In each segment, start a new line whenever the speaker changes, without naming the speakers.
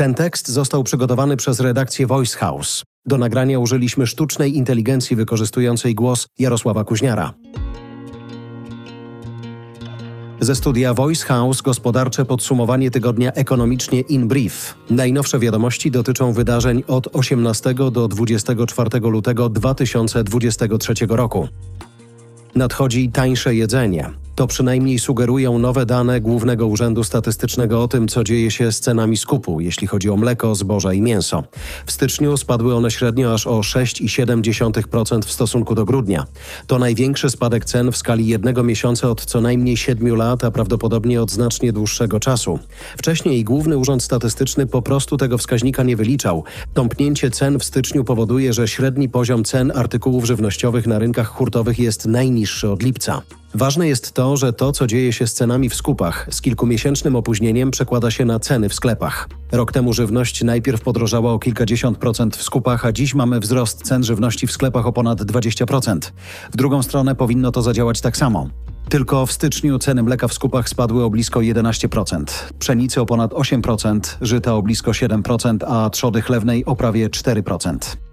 Ten tekst został przygotowany przez redakcję Voice House. Do nagrania użyliśmy sztucznej inteligencji wykorzystującej głos Jarosława Kuźniara. Ze studia Voice House gospodarcze podsumowanie tygodnia ekonomicznie in brief. Najnowsze wiadomości dotyczą wydarzeń od 18 do 24 lutego 2023 roku. Nadchodzi tańsze jedzenie. To przynajmniej sugerują nowe dane Głównego Urzędu Statystycznego o tym, co dzieje się z cenami skupu, jeśli chodzi o mleko, zboża i mięso. W styczniu spadły one średnio aż o 6,7% w stosunku do grudnia. To największy spadek cen w skali jednego miesiąca od co najmniej 7 lat, a prawdopodobnie od znacznie dłuższego czasu. Wcześniej Główny Urząd Statystyczny po prostu tego wskaźnika nie wyliczał. Tąpnięcie cen w styczniu powoduje, że średni poziom cen artykułów żywnościowych na rynkach hurtowych jest najniższy od lipca. Ważne jest to, że to, co dzieje się z cenami w skupach, z kilkumiesięcznym opóźnieniem przekłada się na ceny w sklepach. Rok temu żywność najpierw podrożała o kilkadziesiąt procent w skupach, a dziś mamy wzrost cen żywności w sklepach o ponad 20%. W drugą stronę powinno to zadziałać tak samo. Tylko w styczniu ceny mleka w skupach spadły o blisko 11%, pszenicy o ponad 8%, żyta o blisko 7%, a trzody chlewnej o prawie 4%.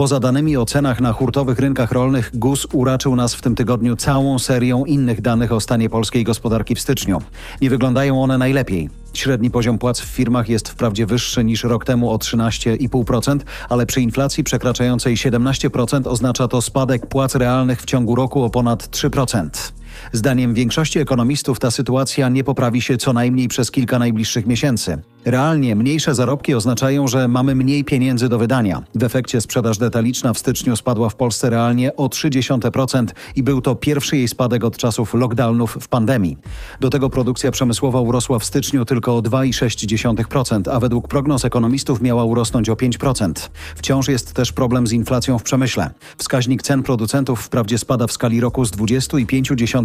Poza danymi o cenach na hurtowych rynkach rolnych, GUS uraczył nas w tym tygodniu całą serią innych danych o stanie polskiej gospodarki w styczniu. Nie wyglądają one najlepiej. Średni poziom płac w firmach jest wprawdzie wyższy niż rok temu o 13,5%, ale przy inflacji przekraczającej 17% oznacza to spadek płac realnych w ciągu roku o ponad 3%. Zdaniem większości ekonomistów ta sytuacja nie poprawi się co najmniej przez kilka najbliższych miesięcy. Realnie mniejsze zarobki oznaczają, że mamy mniej pieniędzy do wydania. W efekcie sprzedaż detaliczna w styczniu spadła w Polsce realnie o 0,3% i był to pierwszy jej spadek od czasów lockdownów w pandemii. Do tego produkcja przemysłowa urosła w styczniu tylko o 2,6%, a według prognoz ekonomistów miała urosnąć o 5%. Wciąż jest też problem z inflacją w przemyśle. Wskaźnik cen producentów wprawdzie spada w skali roku z 20,5%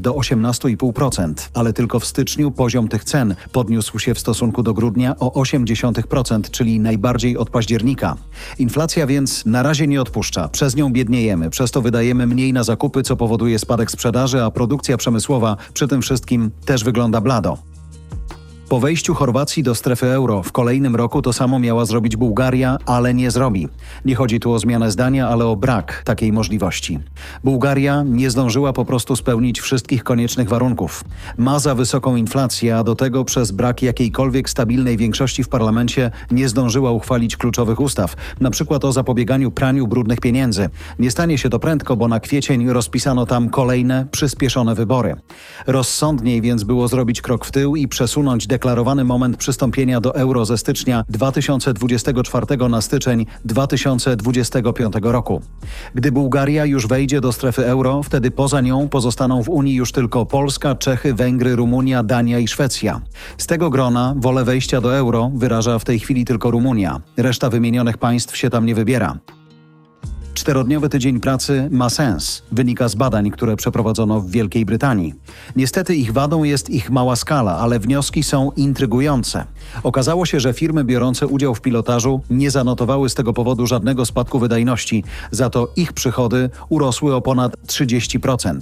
do 18,5%, ale tylko w styczniu poziom tych cen podniósł się w stosunku do grudnia o 0,8%, czyli najbardziej od października. Inflacja więc na razie nie odpuszcza. Przez nią biedniejemy, przez to wydajemy mniej na zakupy, co powoduje spadek sprzedaży, a produkcja przemysłowa przy tym wszystkim też wygląda blado. Po wejściu Chorwacji do strefy euro w kolejnym roku to samo miała zrobić Bułgaria, ale nie zrobi. Nie chodzi tu o zmianę zdania, ale o brak takiej możliwości. Bułgaria nie zdążyła po prostu spełnić wszystkich koniecznych warunków. Ma za wysoką inflację, a do tego przez brak jakiejkolwiek stabilnej większości w parlamencie nie zdążyła uchwalić kluczowych ustaw, przykład o zapobieganiu praniu brudnych pieniędzy. Nie stanie się to prędko, bo na kwiecień rozpisano tam kolejne, przyspieszone wybory. Rozsądniej więc było zrobić krok w tył i przesunąć deklarację deklarowany moment przystąpienia do euro ze stycznia 2024 na styczeń 2025 roku. Gdy Bułgaria już wejdzie do strefy euro, wtedy poza nią pozostaną w Unii już tylko Polska, Czechy, Węgry, Rumunia, Dania i Szwecja. Z tego grona wolę wejścia do euro wyraża w tej chwili tylko Rumunia. Reszta wymienionych państw się tam nie wybiera. Czterodniowy tydzień pracy ma sens, wynika z badań, które przeprowadzono w Wielkiej Brytanii. Niestety ich wadą jest ich mała skala, ale wnioski są intrygujące. Okazało się, że firmy biorące udział w pilotażu nie zanotowały z tego powodu żadnego spadku wydajności, za to ich przychody urosły o ponad 30%.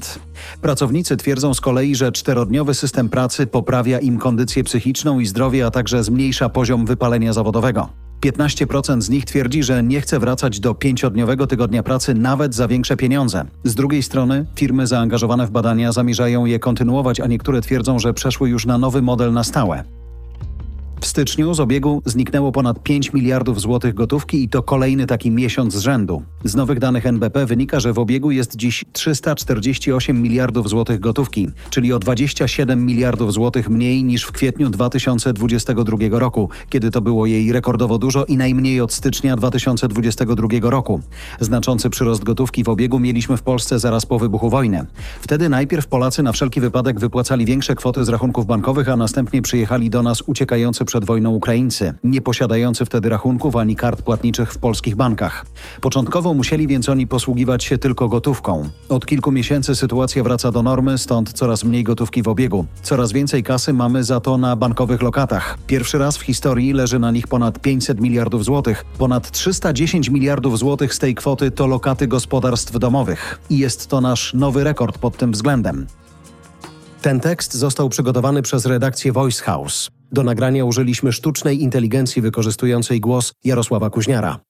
Pracownicy twierdzą z kolei, że czterodniowy system pracy poprawia im kondycję psychiczną i zdrowie, a także zmniejsza poziom wypalenia zawodowego. 15% z nich twierdzi, że nie chce wracać do pięciodniowego tygodnia pracy nawet za większe pieniądze. Z drugiej strony firmy zaangażowane w badania zamierzają je kontynuować, a niektóre twierdzą, że przeszły już na nowy model na stałe. W styczniu z obiegu zniknęło ponad 5 miliardów złotych gotówki i to kolejny taki miesiąc z rzędu. Z nowych danych NBP wynika, że w obiegu jest dziś 348 miliardów złotych gotówki, czyli o 27 miliardów złotych mniej niż w kwietniu 2022 roku, kiedy to było jej rekordowo dużo i najmniej od stycznia 2022 roku. Znaczący przyrost gotówki w obiegu mieliśmy w Polsce zaraz po wybuchu wojny. Wtedy najpierw Polacy na wszelki wypadek wypłacali większe kwoty z rachunków bankowych, a następnie przyjechali do nas uciekający przed wojną Ukraińcy, nie posiadający wtedy rachunków ani kart płatniczych w polskich bankach. Początkowo musieli więc oni posługiwać się tylko gotówką. Od kilku miesięcy sytuacja wraca do normy, stąd coraz mniej gotówki w obiegu. Coraz więcej kasy mamy za to na bankowych lokatach. Pierwszy raz w historii leży na nich ponad 500 miliardów złotych. Ponad 310 miliardów złotych z tej kwoty to lokaty gospodarstw domowych. I jest to nasz nowy rekord pod tym względem. Ten tekst został przygotowany przez redakcję Voice House. Do nagrania użyliśmy sztucznej inteligencji wykorzystującej głos Jarosława Kuźniara.